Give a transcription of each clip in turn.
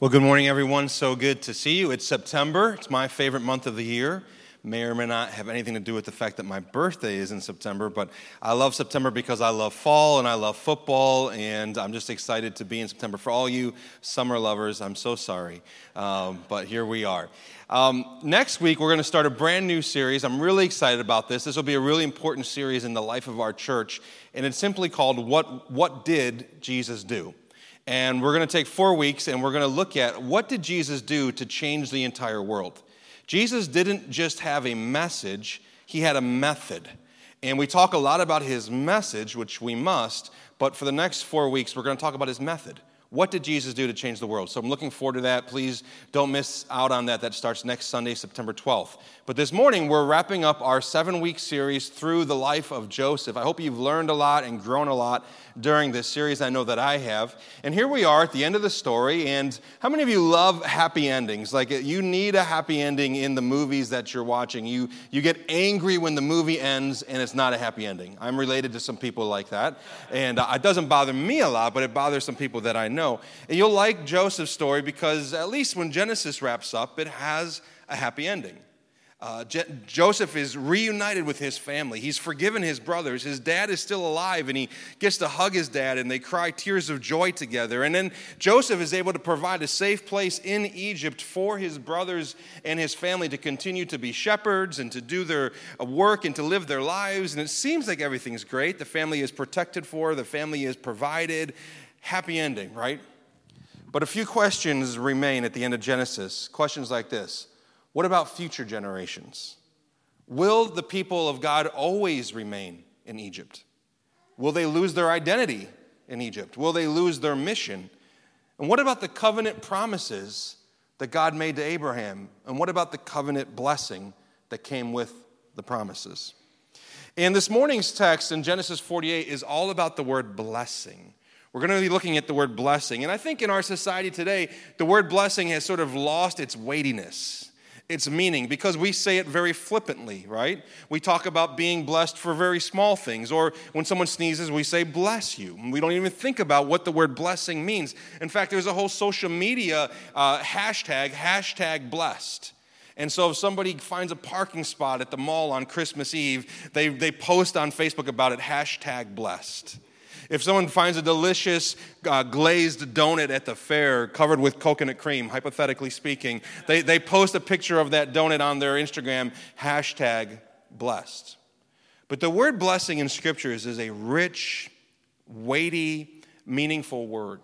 Well, good morning, everyone. So good to see you. It's September. It's my favorite month of the year. May or may not have anything to do with the fact that my birthday is in September, but I love September because I love fall and I love football, and I'm just excited to be in September. For all you summer lovers, I'm so sorry, um, but here we are. Um, next week, we're going to start a brand new series. I'm really excited about this. This will be a really important series in the life of our church, and it's simply called What, what Did Jesus Do? And we're going to take four weeks and we're going to look at what did Jesus do to change the entire world. Jesus didn't just have a message, he had a method. And we talk a lot about his message, which we must, but for the next four weeks, we're going to talk about his method. What did Jesus do to change the world? So I'm looking forward to that. Please don't miss out on that. That starts next Sunday, September 12th. But this morning, we're wrapping up our seven week series through the life of Joseph. I hope you've learned a lot and grown a lot during this series. I know that I have. And here we are at the end of the story. And how many of you love happy endings? Like you need a happy ending in the movies that you're watching. You, you get angry when the movie ends and it's not a happy ending. I'm related to some people like that. And uh, it doesn't bother me a lot, but it bothers some people that I know know. And you'll like Joseph's story because at least when Genesis wraps up, it has a happy ending. Uh, Je- Joseph is reunited with his family. He's forgiven his brothers. His dad is still alive, and he gets to hug his dad, and they cry tears of joy together. And then Joseph is able to provide a safe place in Egypt for his brothers and his family to continue to be shepherds and to do their uh, work and to live their lives. And it seems like everything's great. The family is protected for, the family is provided, happy ending, right? But a few questions remain at the end of Genesis. Questions like this What about future generations? Will the people of God always remain in Egypt? Will they lose their identity in Egypt? Will they lose their mission? And what about the covenant promises that God made to Abraham? And what about the covenant blessing that came with the promises? And this morning's text in Genesis 48 is all about the word blessing. We're going to be looking at the word blessing. And I think in our society today, the word blessing has sort of lost its weightiness, its meaning, because we say it very flippantly, right? We talk about being blessed for very small things. Or when someone sneezes, we say, bless you. We don't even think about what the word blessing means. In fact, there's a whole social media uh, hashtag, hashtag blessed. And so if somebody finds a parking spot at the mall on Christmas Eve, they, they post on Facebook about it, hashtag blessed. If someone finds a delicious uh, glazed donut at the fair covered with coconut cream, hypothetically speaking, they, they post a picture of that donut on their Instagram, hashtag blessed. But the word blessing in scriptures is a rich, weighty, meaningful word.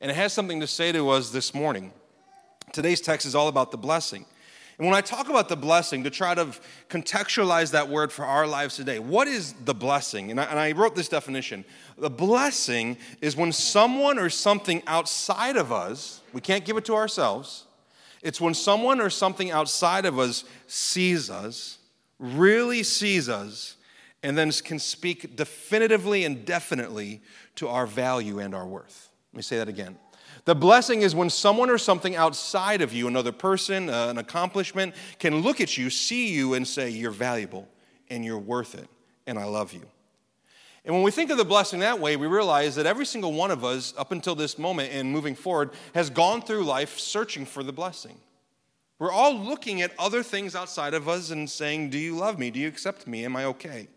And it has something to say to us this morning. Today's text is all about the blessing. And when I talk about the blessing, to try to contextualize that word for our lives today, what is the blessing? And I, and I, wrote this definition. The blessing is when someone or something outside of us, we can't give it to ourselves, it's when someone or something outside of us sees us, really sees us, and then can speak definitively and definitely to our value and our worth. Let me say that again. The blessing is when someone or something outside of you, another person, uh, an accomplishment, can look at you, see you, and say, You're valuable and you're worth it, and I love you. And when we think of the blessing that way, we realize that every single one of us, up until this moment and moving forward, has gone through life searching for the blessing. We're all looking at other things outside of us and saying, Do you love me? Do you accept me? Am I okay?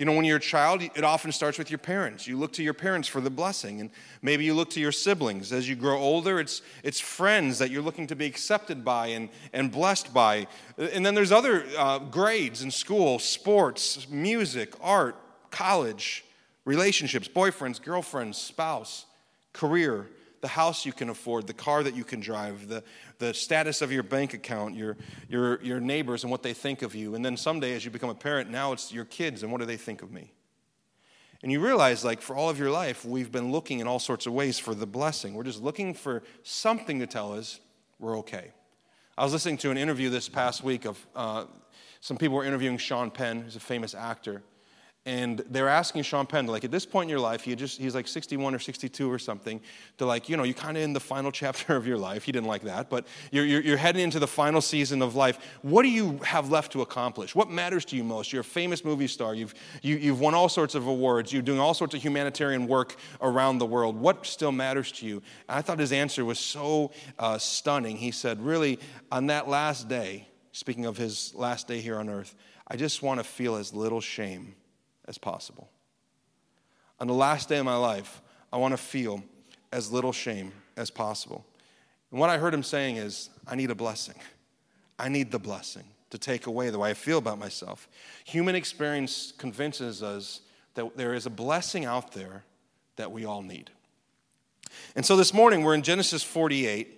You know, when you're a child, it often starts with your parents. You look to your parents for the blessing, and maybe you look to your siblings. As you grow older, it's, it's friends that you're looking to be accepted by and, and blessed by. And then there's other uh, grades in school sports, music, art, college, relationships, boyfriends, girlfriends, spouse, career the house you can afford, the car that you can drive, the, the status of your bank account, your, your, your neighbors and what they think of you. And then someday, as you become a parent, now it's your kids and what do they think of me? And you realize, like, for all of your life, we've been looking in all sorts of ways for the blessing. We're just looking for something to tell us we're okay. I was listening to an interview this past week of uh, some people were interviewing Sean Penn, who's a famous actor. And they're asking Sean Penn, like at this point in your life, he just he's like 61 or 62 or something. They're like, you know, you're kind of in the final chapter of your life. He didn't like that, but you're, you're, you're, heading into the final season of life. What do you have left to accomplish? What matters to you most? You're a famous movie star. You've you, have you have won all sorts of awards. You're doing all sorts of humanitarian work around the world. What still matters to you? And I thought his answer was so uh, stunning. He said, really, on that last day, speaking of his last day here on earth, I just want to feel as little shame as possible. On the last day of my life, I want to feel as little shame as possible. And what I heard him saying is, I need a blessing. I need the blessing to take away the way I feel about myself. Human experience convinces us that there is a blessing out there that we all need. And so this morning, we're in Genesis 48,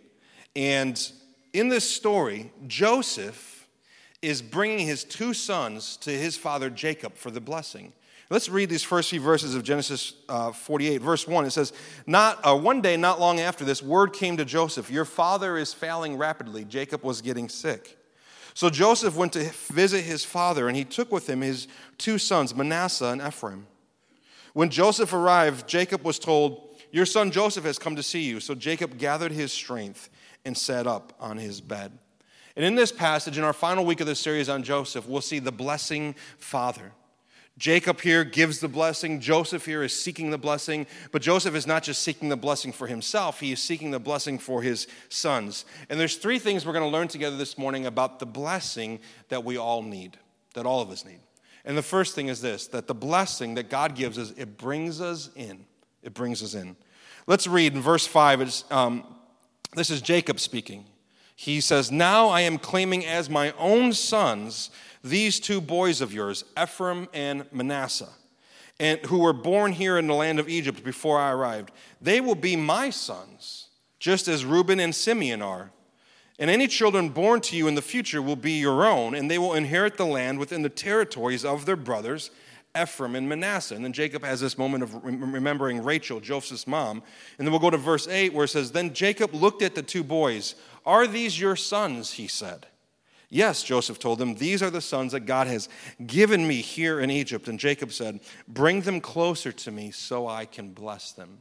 and in this story, Joseph is bringing his two sons to his father Jacob for the blessing. Let's read these first few verses of Genesis uh, 48. Verse 1, it says, not, uh, One day, not long after this, word came to Joseph, Your father is failing rapidly. Jacob was getting sick. So Joseph went to visit his father, and he took with him his two sons, Manasseh and Ephraim. When Joseph arrived, Jacob was told, Your son Joseph has come to see you. So Jacob gathered his strength and sat up on his bed. And in this passage, in our final week of the series on Joseph, we'll see the blessing father. Jacob here gives the blessing. Joseph here is seeking the blessing. But Joseph is not just seeking the blessing for himself, he is seeking the blessing for his sons. And there's three things we're going to learn together this morning about the blessing that we all need, that all of us need. And the first thing is this that the blessing that God gives us, it brings us in. It brings us in. Let's read in verse 5. It's, um, this is Jacob speaking. He says, Now I am claiming as my own sons these two boys of yours, Ephraim and Manasseh, and who were born here in the land of Egypt before I arrived, they will be my sons, just as Reuben and Simeon are. And any children born to you in the future will be your own, and they will inherit the land within the territories of their brothers, Ephraim and Manasseh. And then Jacob has this moment of remembering Rachel, Joseph's mom. And then we'll go to verse 8 where it says, Then Jacob looked at the two boys. Are these your sons? He said. Yes, Joseph told them, These are the sons that God has given me here in Egypt. And Jacob said, Bring them closer to me so I can bless them.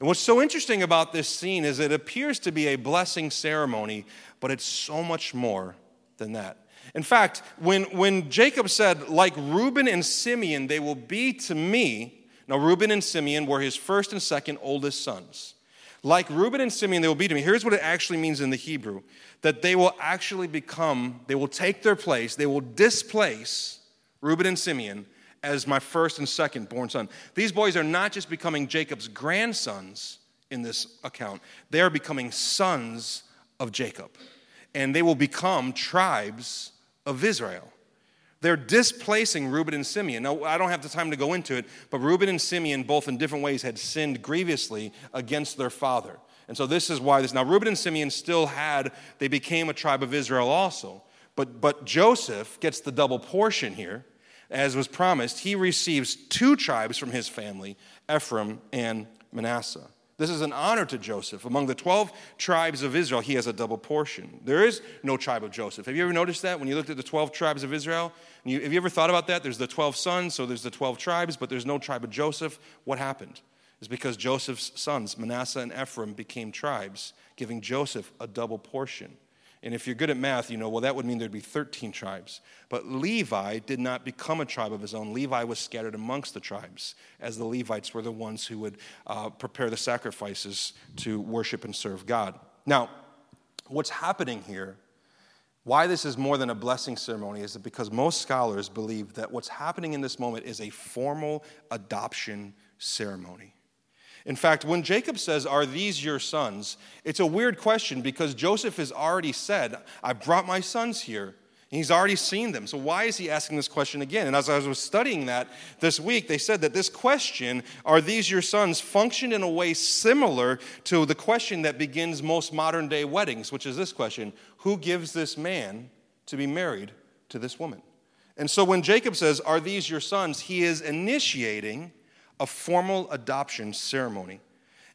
And what's so interesting about this scene is it appears to be a blessing ceremony, but it's so much more than that. In fact, when, when Jacob said, Like Reuben and Simeon, they will be to me, now Reuben and Simeon were his first and second oldest sons. Like Reuben and Simeon, they will be to me. Here's what it actually means in the Hebrew that they will actually become, they will take their place, they will displace Reuben and Simeon as my first and second born son. These boys are not just becoming Jacob's grandsons in this account, they are becoming sons of Jacob. And they will become tribes of Israel. They're displacing Reuben and Simeon. Now, I don't have the time to go into it, but Reuben and Simeon, both in different ways, had sinned grievously against their father. And so this is why this. Now, Reuben and Simeon still had, they became a tribe of Israel also. But, but Joseph gets the double portion here. As was promised, he receives two tribes from his family, Ephraim and Manasseh. This is an honor to Joseph. Among the 12 tribes of Israel, he has a double portion. There is no tribe of Joseph. Have you ever noticed that when you looked at the 12 tribes of Israel? You, have you ever thought about that? There's the 12 sons, so there's the 12 tribes, but there's no tribe of Joseph. What happened? It's because Joseph's sons, Manasseh and Ephraim, became tribes, giving Joseph a double portion. And if you're good at math, you know, well, that would mean there'd be 13 tribes. But Levi did not become a tribe of his own. Levi was scattered amongst the tribes, as the Levites were the ones who would uh, prepare the sacrifices to worship and serve God. Now, what's happening here, why this is more than a blessing ceremony, is because most scholars believe that what's happening in this moment is a formal adoption ceremony. In fact, when Jacob says, Are these your sons? it's a weird question because Joseph has already said, I brought my sons here. And he's already seen them. So why is he asking this question again? And as I was studying that this week, they said that this question, Are these your sons, functioned in a way similar to the question that begins most modern day weddings, which is this question Who gives this man to be married to this woman? And so when Jacob says, Are these your sons? he is initiating a formal adoption ceremony.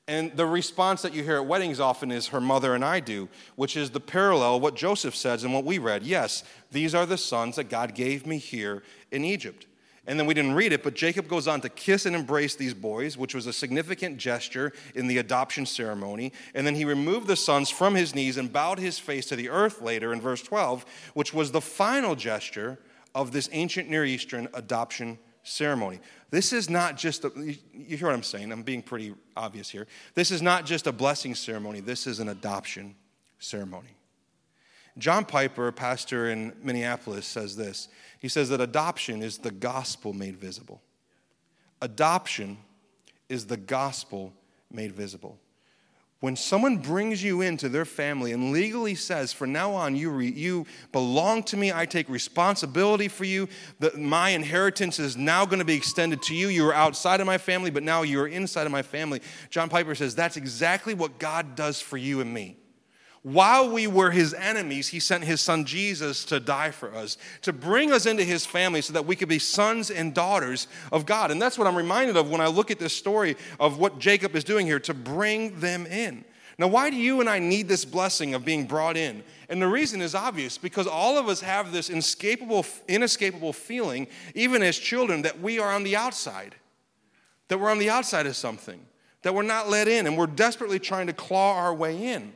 And the response that you hear at weddings often is her mother and I do, which is the parallel what Joseph says and what we read. Yes, these are the sons that God gave me here in Egypt. And then we didn't read it, but Jacob goes on to kiss and embrace these boys, which was a significant gesture in the adoption ceremony. And then he removed the sons from his knees and bowed his face to the earth later in verse 12, which was the final gesture of this ancient Near Eastern adoption ceremony. This is not just, a, you hear what I'm saying? I'm being pretty obvious here. This is not just a blessing ceremony, this is an adoption ceremony. John Piper, pastor in Minneapolis, says this. He says that adoption is the gospel made visible. Adoption is the gospel made visible. When someone brings you into their family and legally says, from now on, you, re, you belong to me, I take responsibility for you, my inheritance is now going to be extended to you. You were outside of my family, but now you're inside of my family. John Piper says that's exactly what God does for you and me. While we were his enemies, he sent his son Jesus to die for us, to bring us into his family so that we could be sons and daughters of God. And that's what I'm reminded of when I look at this story of what Jacob is doing here to bring them in. Now, why do you and I need this blessing of being brought in? And the reason is obvious because all of us have this inescapable, inescapable feeling, even as children, that we are on the outside, that we're on the outside of something, that we're not let in, and we're desperately trying to claw our way in.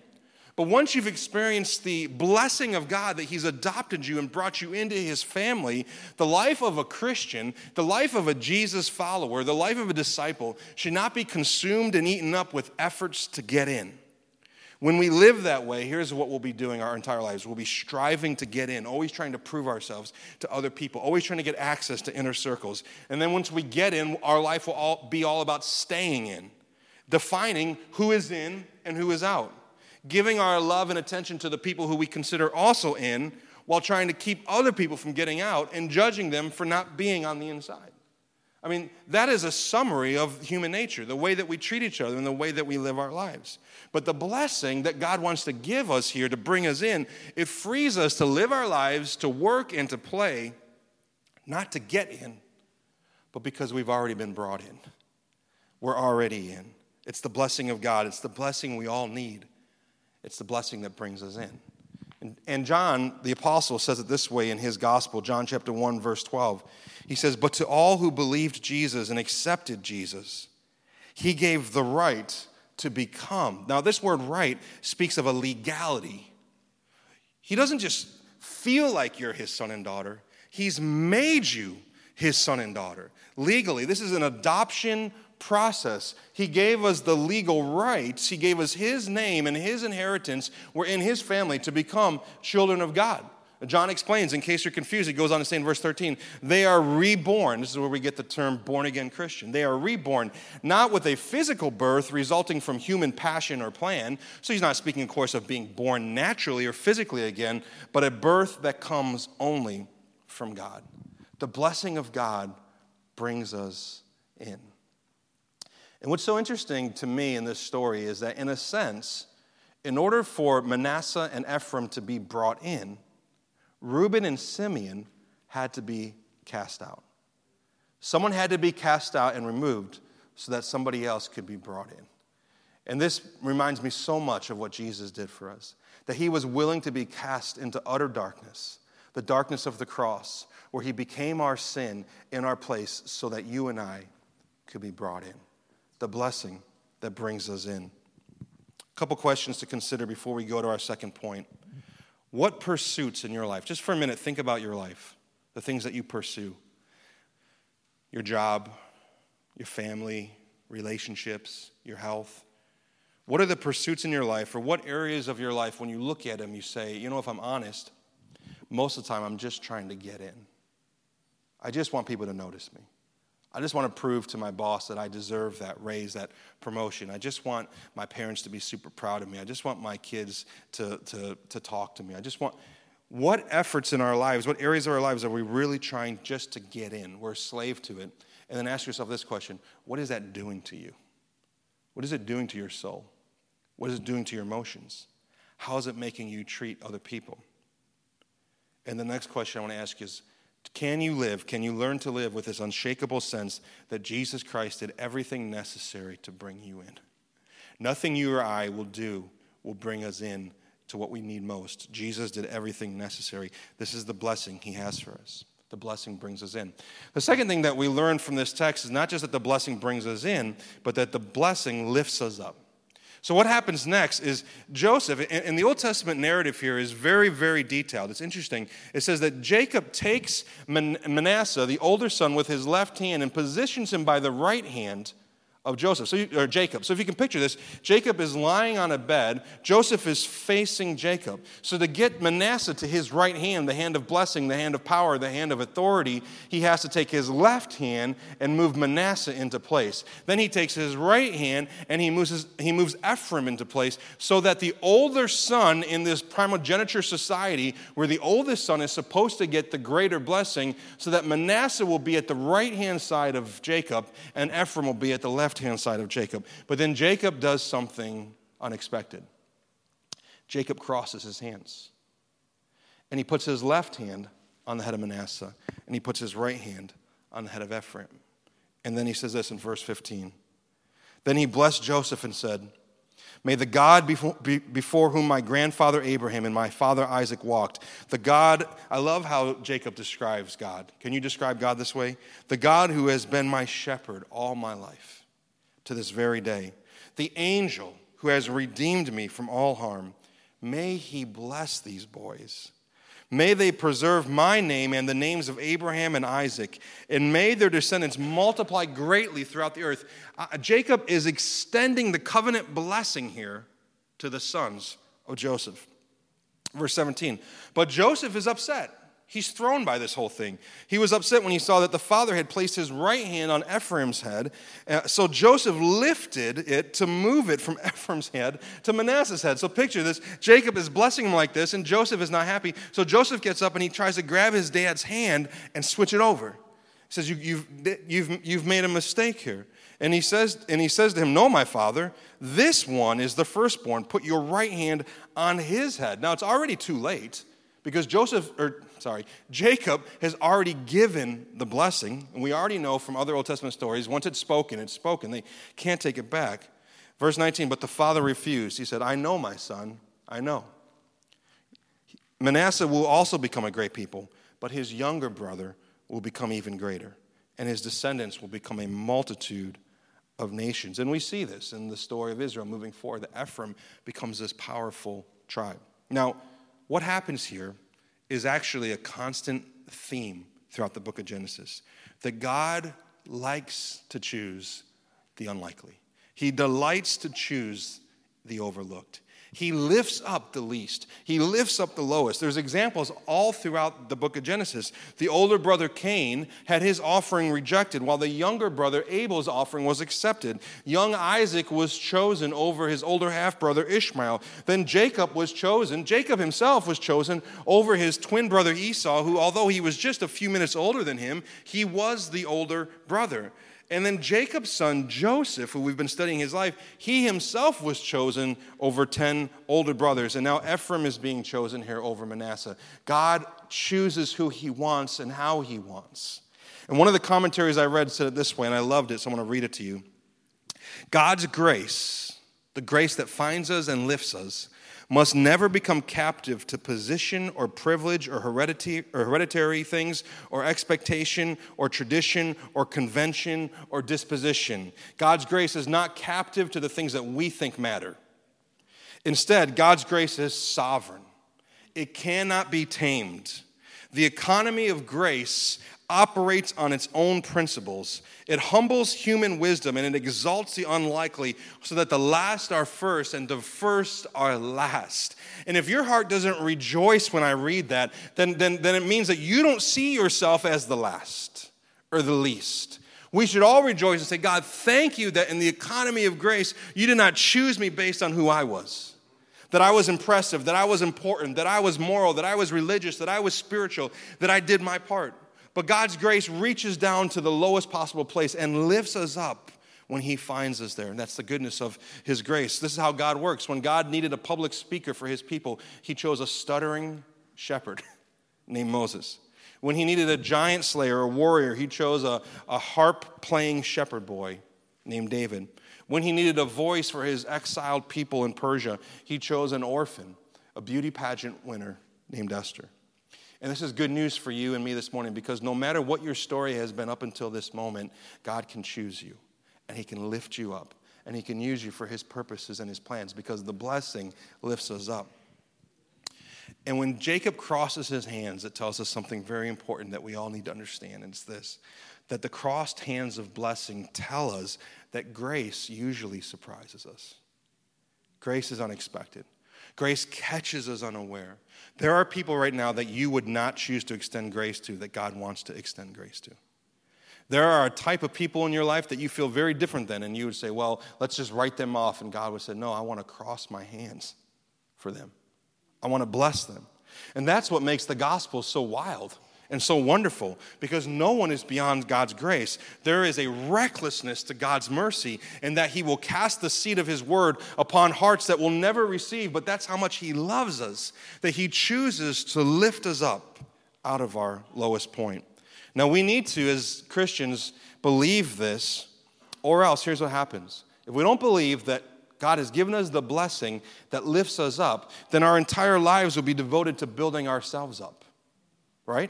But once you've experienced the blessing of God that He's adopted you and brought you into His family, the life of a Christian, the life of a Jesus follower, the life of a disciple should not be consumed and eaten up with efforts to get in. When we live that way, here's what we'll be doing our entire lives. We'll be striving to get in, always trying to prove ourselves to other people, always trying to get access to inner circles. And then once we get in, our life will all be all about staying in, defining who is in and who is out giving our love and attention to the people who we consider also in, while trying to keep other people from getting out and judging them for not being on the inside. I mean, that is a summary of human nature, the way that we treat each other and the way that we live our lives. But the blessing that God wants to give us here to bring us in, it frees us to live our lives, to work and to play, not to get in, but because we've already been brought in. We're already in. It's the blessing of God, it's the blessing we all need. It's the blessing that brings us in. And, and, John, the apostle, says it this way in his gospel, John chapter 1, verse 12. He says, But to all who believed Jesus and accepted Jesus, he gave the right to become. Now, this word right speaks of a legality. He doesn't just feel like you're his son and daughter, he's made you his son and daughter. Legally, this is an adoption process. He gave us the legal rights, He gave us His name and His inheritance. We're in His family to become children of God. John explains, in case you're confused, he goes on to say in verse 13, they are reborn. This is where we get the term born again Christian. They are reborn, not with a physical birth resulting from human passion or plan. So he's not speaking, of course, of being born naturally or physically again, but a birth that comes only from God. The blessing of God brings us in. And what's so interesting to me in this story is that, in a sense, in order for Manasseh and Ephraim to be brought in, Reuben and Simeon had to be cast out. Someone had to be cast out and removed so that somebody else could be brought in. And this reminds me so much of what Jesus did for us that he was willing to be cast into utter darkness, the darkness of the cross, where he became our sin in our place so that you and I could be brought in the blessing that brings us in. A couple questions to consider before we go to our second point. What pursuits in your life, just for a minute, think about your life, the things that you pursue your job, your family, relationships, your health. What are the pursuits in your life, or what areas of your life, when you look at them, you say, you know, if I'm honest, most of the time I'm just trying to get in. I just want people to notice me. I just want to prove to my boss that I deserve that raise, that promotion. I just want my parents to be super proud of me. I just want my kids to, to, to talk to me. I just want, what efforts in our lives, what areas of our lives are we really trying just to get in? We're a slave to it. And then ask yourself this question What is that doing to you? What is it doing to your soul? What is it doing to your emotions? How is it making you treat other people? And the next question I want to ask is can you live, can you learn to live with this unshakable sense that Jesus Christ did everything necessary to bring you in? Nothing you or I will do will bring us in to what we need most. Jesus did everything necessary. This is the blessing he has for us. The blessing brings us in. The second thing that we learn from this text is not just that the blessing brings us in, but that the blessing lifts us up. So, what happens next is Joseph, and the Old Testament narrative here is very, very detailed. It's interesting. It says that Jacob takes Manasseh, the older son, with his left hand and positions him by the right hand of Joseph, so you, or Jacob. So if you can picture this, Jacob is lying on a bed, Joseph is facing Jacob. So to get Manasseh to his right hand, the hand of blessing, the hand of power, the hand of authority, he has to take his left hand and move Manasseh into place. Then he takes his right hand and he moves, his, he moves Ephraim into place so that the older son in this primogeniture society, where the oldest son is supposed to get the greater blessing, so that Manasseh will be at the right hand side of Jacob and Ephraim will be at the left left hand side of Jacob. But then Jacob does something unexpected. Jacob crosses his hands. And he puts his left hand on the head of Manasseh, and he puts his right hand on the head of Ephraim. And then he says this in verse 15. Then he blessed Joseph and said, May the God before, before, whom my grandfather Abraham and my father Isaac walked, the God, I love how Jacob describes God. Can you describe God this way? The God who has been my shepherd all my life to this very day. The angel who has redeemed me from all harm, may he bless these boys. May they preserve my name and the names of Abraham and Isaac, and may their descendants multiply greatly throughout the earth. Uh, Jacob is extending the covenant blessing here to the sons of Joseph. Verse 17. But Joseph is upset He's thrown by this whole thing. He was upset when he saw that the father had placed his right hand on Ephraim's head. Uh, so Joseph lifted it to move it from Ephraim's head to Manasseh's head. So picture this Jacob is blessing him like this, and Joseph is not happy. So Joseph gets up and he tries to grab his dad's hand and switch it over. He says, you, you've, you've, you've made a mistake here. And he, says, and he says to him, No, my father, this one is the firstborn. Put your right hand on his head. Now it's already too late because Joseph, or sorry, Jacob has already given the blessing, and we already know from other Old Testament stories, once it's spoken, it's spoken. They can't take it back. Verse 19, but the father refused. He said, I know, my son, I know. Manasseh will also become a great people, but his younger brother will become even greater, and his descendants will become a multitude of nations. And we see this in the story of Israel moving forward, that Ephraim becomes this powerful tribe. Now, what happens here is actually a constant theme throughout the book of Genesis that God likes to choose the unlikely, He delights to choose the overlooked. He lifts up the least. He lifts up the lowest. There's examples all throughout the book of Genesis. The older brother Cain had his offering rejected, while the younger brother Abel's offering was accepted. Young Isaac was chosen over his older half brother Ishmael. Then Jacob was chosen. Jacob himself was chosen over his twin brother Esau, who, although he was just a few minutes older than him, he was the older brother. And then Jacob's son, Joseph, who we've been studying his life, he himself was chosen over 10 older brothers. And now Ephraim is being chosen here over Manasseh. God chooses who he wants and how he wants. And one of the commentaries I read said it this way, and I loved it, so I'm going to read it to you. God's grace, the grace that finds us and lifts us, must never become captive to position or privilege or heredity or hereditary things or expectation or tradition or convention or disposition. God's grace is not captive to the things that we think matter. Instead, God's grace is sovereign. It cannot be tamed. The economy of grace operates on its own principles. It humbles human wisdom and it exalts the unlikely so that the last are first and the first are last. And if your heart doesn't rejoice when I read that, then, then, then it means that you don't see yourself as the last or the least. We should all rejoice and say, God, thank you that in the economy of grace, you did not choose me based on who I was. That I was impressive, that I was important, that I was moral, that I was religious, that I was spiritual, that I did my part. But God's grace reaches down to the lowest possible place and lifts us up when He finds us there. And that's the goodness of His grace. This is how God works. When God needed a public speaker for His people, He chose a stuttering shepherd named Moses. When He needed a giant slayer, a warrior, He chose a, a harp playing shepherd boy named David. When He needed a voice for His exiled people in Persia, He chose an orphan, a beauty pageant winner named Esther. And this is good news for you and me this morning because no matter what your story has been up until this moment, God can choose you and He can lift you up and He can use you for His purposes and His plans because the blessing lifts us up. And when Jacob crosses his hands, it tells us something very important that we all need to understand. And it's this that the crossed hands of blessing tell us that grace usually surprises us. Grace is unexpected. Grace catches us unaware. There are people right now that you would not choose to extend grace to that God wants to extend grace to. There are a type of people in your life that you feel very different than, and you would say, Well, let's just write them off. And God would say, No, I want to cross my hands for them. I want to bless them. And that's what makes the gospel so wild and so wonderful because no one is beyond God's grace. There is a recklessness to God's mercy in that He will cast the seed of His word upon hearts that will never receive, but that's how much He loves us, that He chooses to lift us up out of our lowest point. Now, we need to, as Christians, believe this, or else here's what happens. If we don't believe that God has given us the blessing that lifts us up, then our entire lives will be devoted to building ourselves up, right?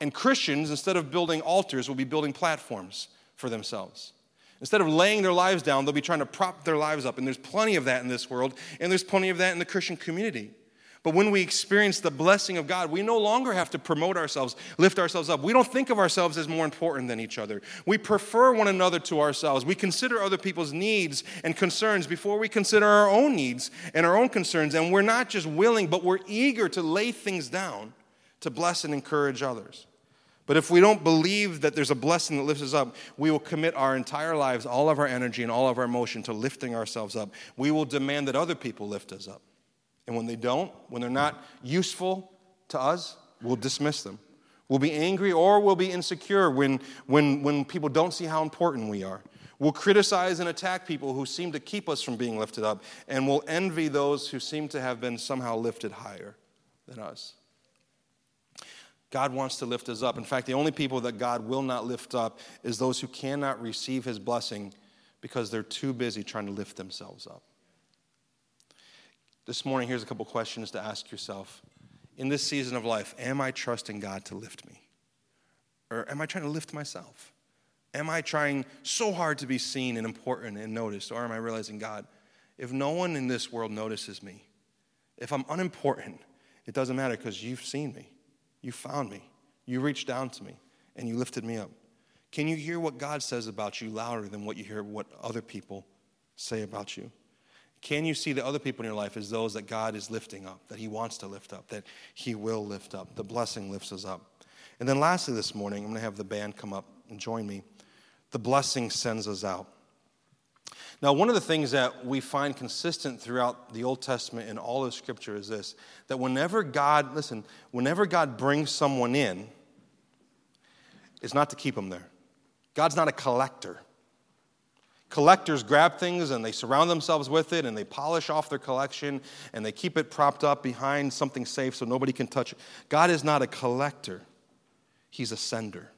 And Christians, instead of building altars, will be building platforms for themselves. Instead of laying their lives down, they'll be trying to prop their lives up. And there's plenty of that in this world, and there's plenty of that in the Christian community. But when we experience the blessing of God, we no longer have to promote ourselves, lift ourselves up. We don't think of ourselves as more important than each other. We prefer one another to ourselves. We consider other people's needs and concerns before we consider our own needs and our own concerns. And we're not just willing, but we're eager to lay things down to bless and encourage others. But if we don't believe that there's a blessing that lifts us up, we will commit our entire lives, all of our energy, and all of our emotion to lifting ourselves up. We will demand that other people lift us up. And when they don't, when they're not useful to us, we'll dismiss them. We'll be angry or we'll be insecure when, when, when people don't see how important we are. We'll criticize and attack people who seem to keep us from being lifted up, and we'll envy those who seem to have been somehow lifted higher than us. God wants to lift us up. In fact, the only people that God will not lift up is those who cannot receive his blessing because they're too busy trying to lift themselves up. This morning, here's a couple questions to ask yourself. In this season of life, am I trusting God to lift me? Or am I trying to lift myself? Am I trying so hard to be seen and important and noticed? Or am I realizing, God, if no one in this world notices me, if I'm unimportant, it doesn't matter because you've seen me, you found me, you reached down to me, and you lifted me up. Can you hear what God says about you louder than what you hear what other people say about you? Can you see the other people in your life as those that God is lifting up, that He wants to lift up, that He will lift up? The blessing lifts us up. And then, lastly, this morning, I'm going to have the band come up and join me. The blessing sends us out. Now, one of the things that we find consistent throughout the Old Testament and all of Scripture is this that whenever God, listen, whenever God brings someone in, it's not to keep them there. God's not a collector. Collectors grab things and they surround themselves with it and they polish off their collection and they keep it propped up behind something safe so nobody can touch it. God is not a collector, He's a sender.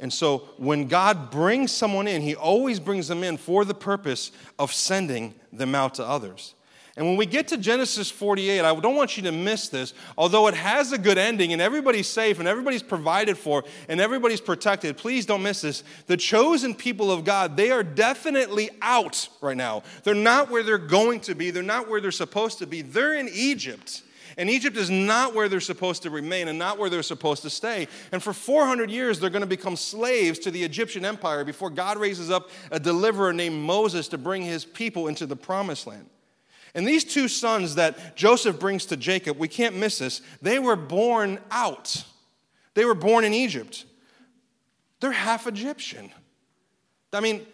And so when God brings someone in, He always brings them in for the purpose of sending them out to others. And when we get to Genesis 48, I don't want you to miss this. Although it has a good ending and everybody's safe and everybody's provided for and everybody's protected, please don't miss this. The chosen people of God, they are definitely out right now. They're not where they're going to be, they're not where they're supposed to be. They're in Egypt. And Egypt is not where they're supposed to remain and not where they're supposed to stay. And for 400 years, they're going to become slaves to the Egyptian empire before God raises up a deliverer named Moses to bring his people into the promised land. And these two sons that Joseph brings to Jacob, we can't miss this, they were born out. They were born in Egypt. They're half Egyptian. I mean,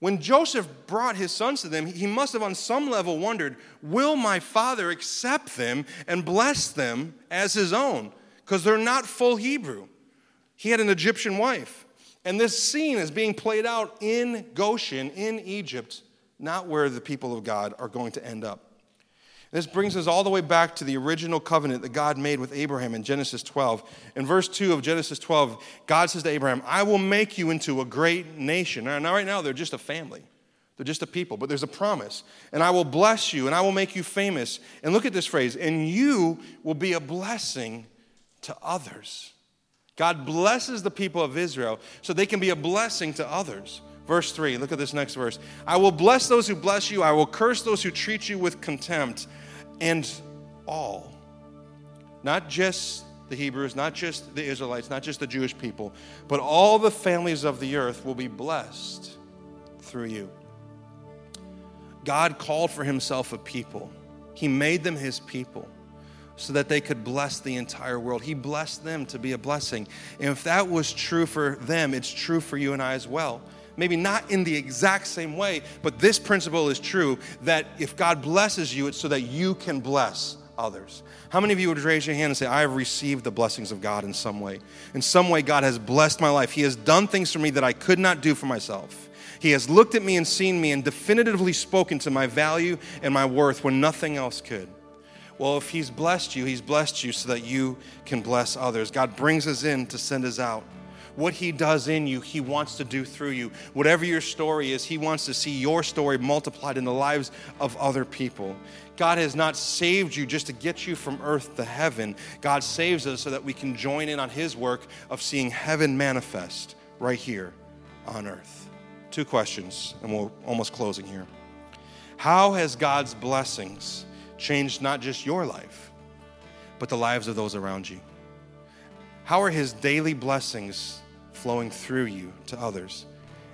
when Joseph brought his sons to them, he must have on some level wondered, will my father accept them and bless them as his own? Because they're not full Hebrew. He had an Egyptian wife. And this scene is being played out in Goshen, in Egypt, not where the people of God are going to end up. This brings us all the way back to the original covenant that God made with Abraham in Genesis 12. In verse 2 of Genesis 12, God says to Abraham, I will make you into a great nation. Now, right now, they're just a family. They're just a people, but there's a promise. And I will bless you, and I will make you famous. And look at this phrase, and you will be a blessing to others. God blesses the people of Israel so they can be a blessing to others. Verse 3, look at this next verse. I will bless those who bless you, I will curse those who treat you with contempt, and all. Not just the Hebrews, not just the Israelites, not just the Jewish people, but all the families of the earth will be blessed through you. God called for himself a people, He made them His people so that they could bless the entire world. He blessed them to be a blessing. And if that was true for them, it's true for you and I as well. Maybe not in the exact same way, but this principle is true that if God blesses you, it's so that you can bless others. How many of you would raise your hand and say, I have received the blessings of God in some way? In some way, God has blessed my life. He has done things for me that I could not do for myself. He has looked at me and seen me and definitively spoken to my value and my worth when nothing else could. Well, if He's blessed you, He's blessed you so that you can bless others. God brings us in to send us out. What He does in you, He wants to do through you. Whatever your story is, He wants to see your story multiplied in the lives of other people. God has not saved you just to get you from earth to heaven. God saves us so that we can join in on His work of seeing heaven manifest right here on earth. Two questions, and we're almost closing here. How has God's blessings changed not just your life, but the lives of those around you? How are His daily blessings flowing through you to others?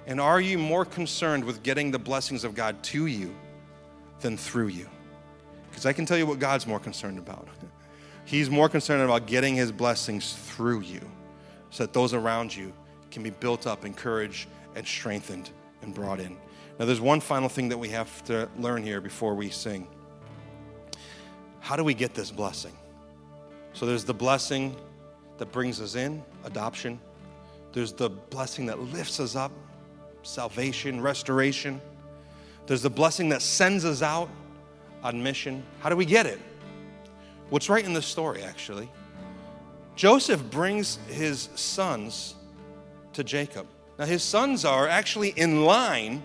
And are you more concerned with getting the blessings of God to you than through you? Because I can tell you what God's more concerned about. He's more concerned about getting His blessings through you so that those around you can be built up, encouraged, and strengthened and brought in. Now, there's one final thing that we have to learn here before we sing. How do we get this blessing? So there's the blessing that brings us in, adoption. There's the blessing that lifts us up, salvation, restoration. There's the blessing that sends us out on mission. How do we get it? What's right in the story, actually? Joseph brings his sons to Jacob. Now, his sons are actually in line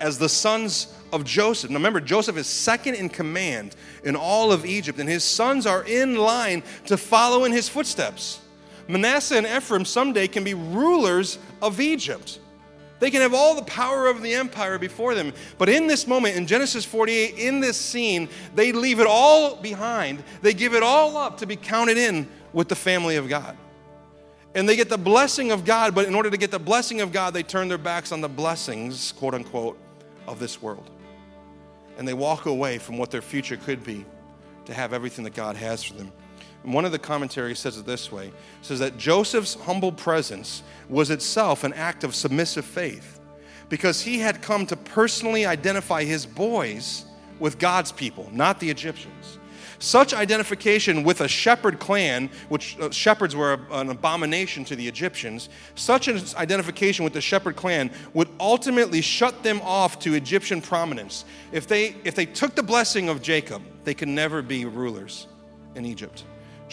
as the sons of Joseph. Now remember, Joseph is second in command in all of Egypt, and his sons are in line to follow in his footsteps. Manasseh and Ephraim someday can be rulers of Egypt. They can have all the power of the empire before them. But in this moment, in Genesis 48, in this scene, they leave it all behind. They give it all up to be counted in with the family of God. And they get the blessing of God, but in order to get the blessing of God, they turn their backs on the blessings, quote unquote, of this world. And they walk away from what their future could be to have everything that God has for them. One of the commentaries says it this way says that Joseph's humble presence was itself an act of submissive faith because he had come to personally identify his boys with God's people, not the Egyptians. Such identification with a shepherd clan, which uh, shepherds were an abomination to the Egyptians, such an identification with the shepherd clan would ultimately shut them off to Egyptian prominence. If they, if they took the blessing of Jacob, they could never be rulers in Egypt.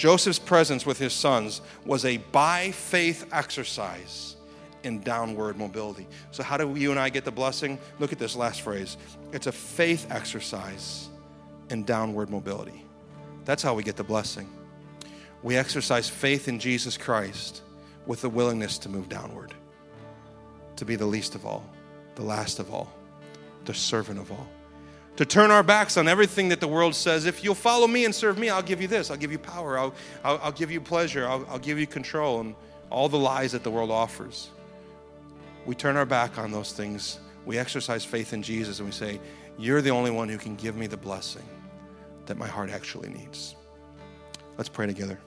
Joseph's presence with his sons was a by faith exercise in downward mobility. So, how do you and I get the blessing? Look at this last phrase it's a faith exercise in downward mobility. That's how we get the blessing. We exercise faith in Jesus Christ with the willingness to move downward, to be the least of all, the last of all, the servant of all. To turn our backs on everything that the world says, if you'll follow me and serve me, I'll give you this, I'll give you power, I'll, I'll, I'll give you pleasure, I'll, I'll give you control, and all the lies that the world offers. We turn our back on those things. We exercise faith in Jesus and we say, You're the only one who can give me the blessing that my heart actually needs. Let's pray together.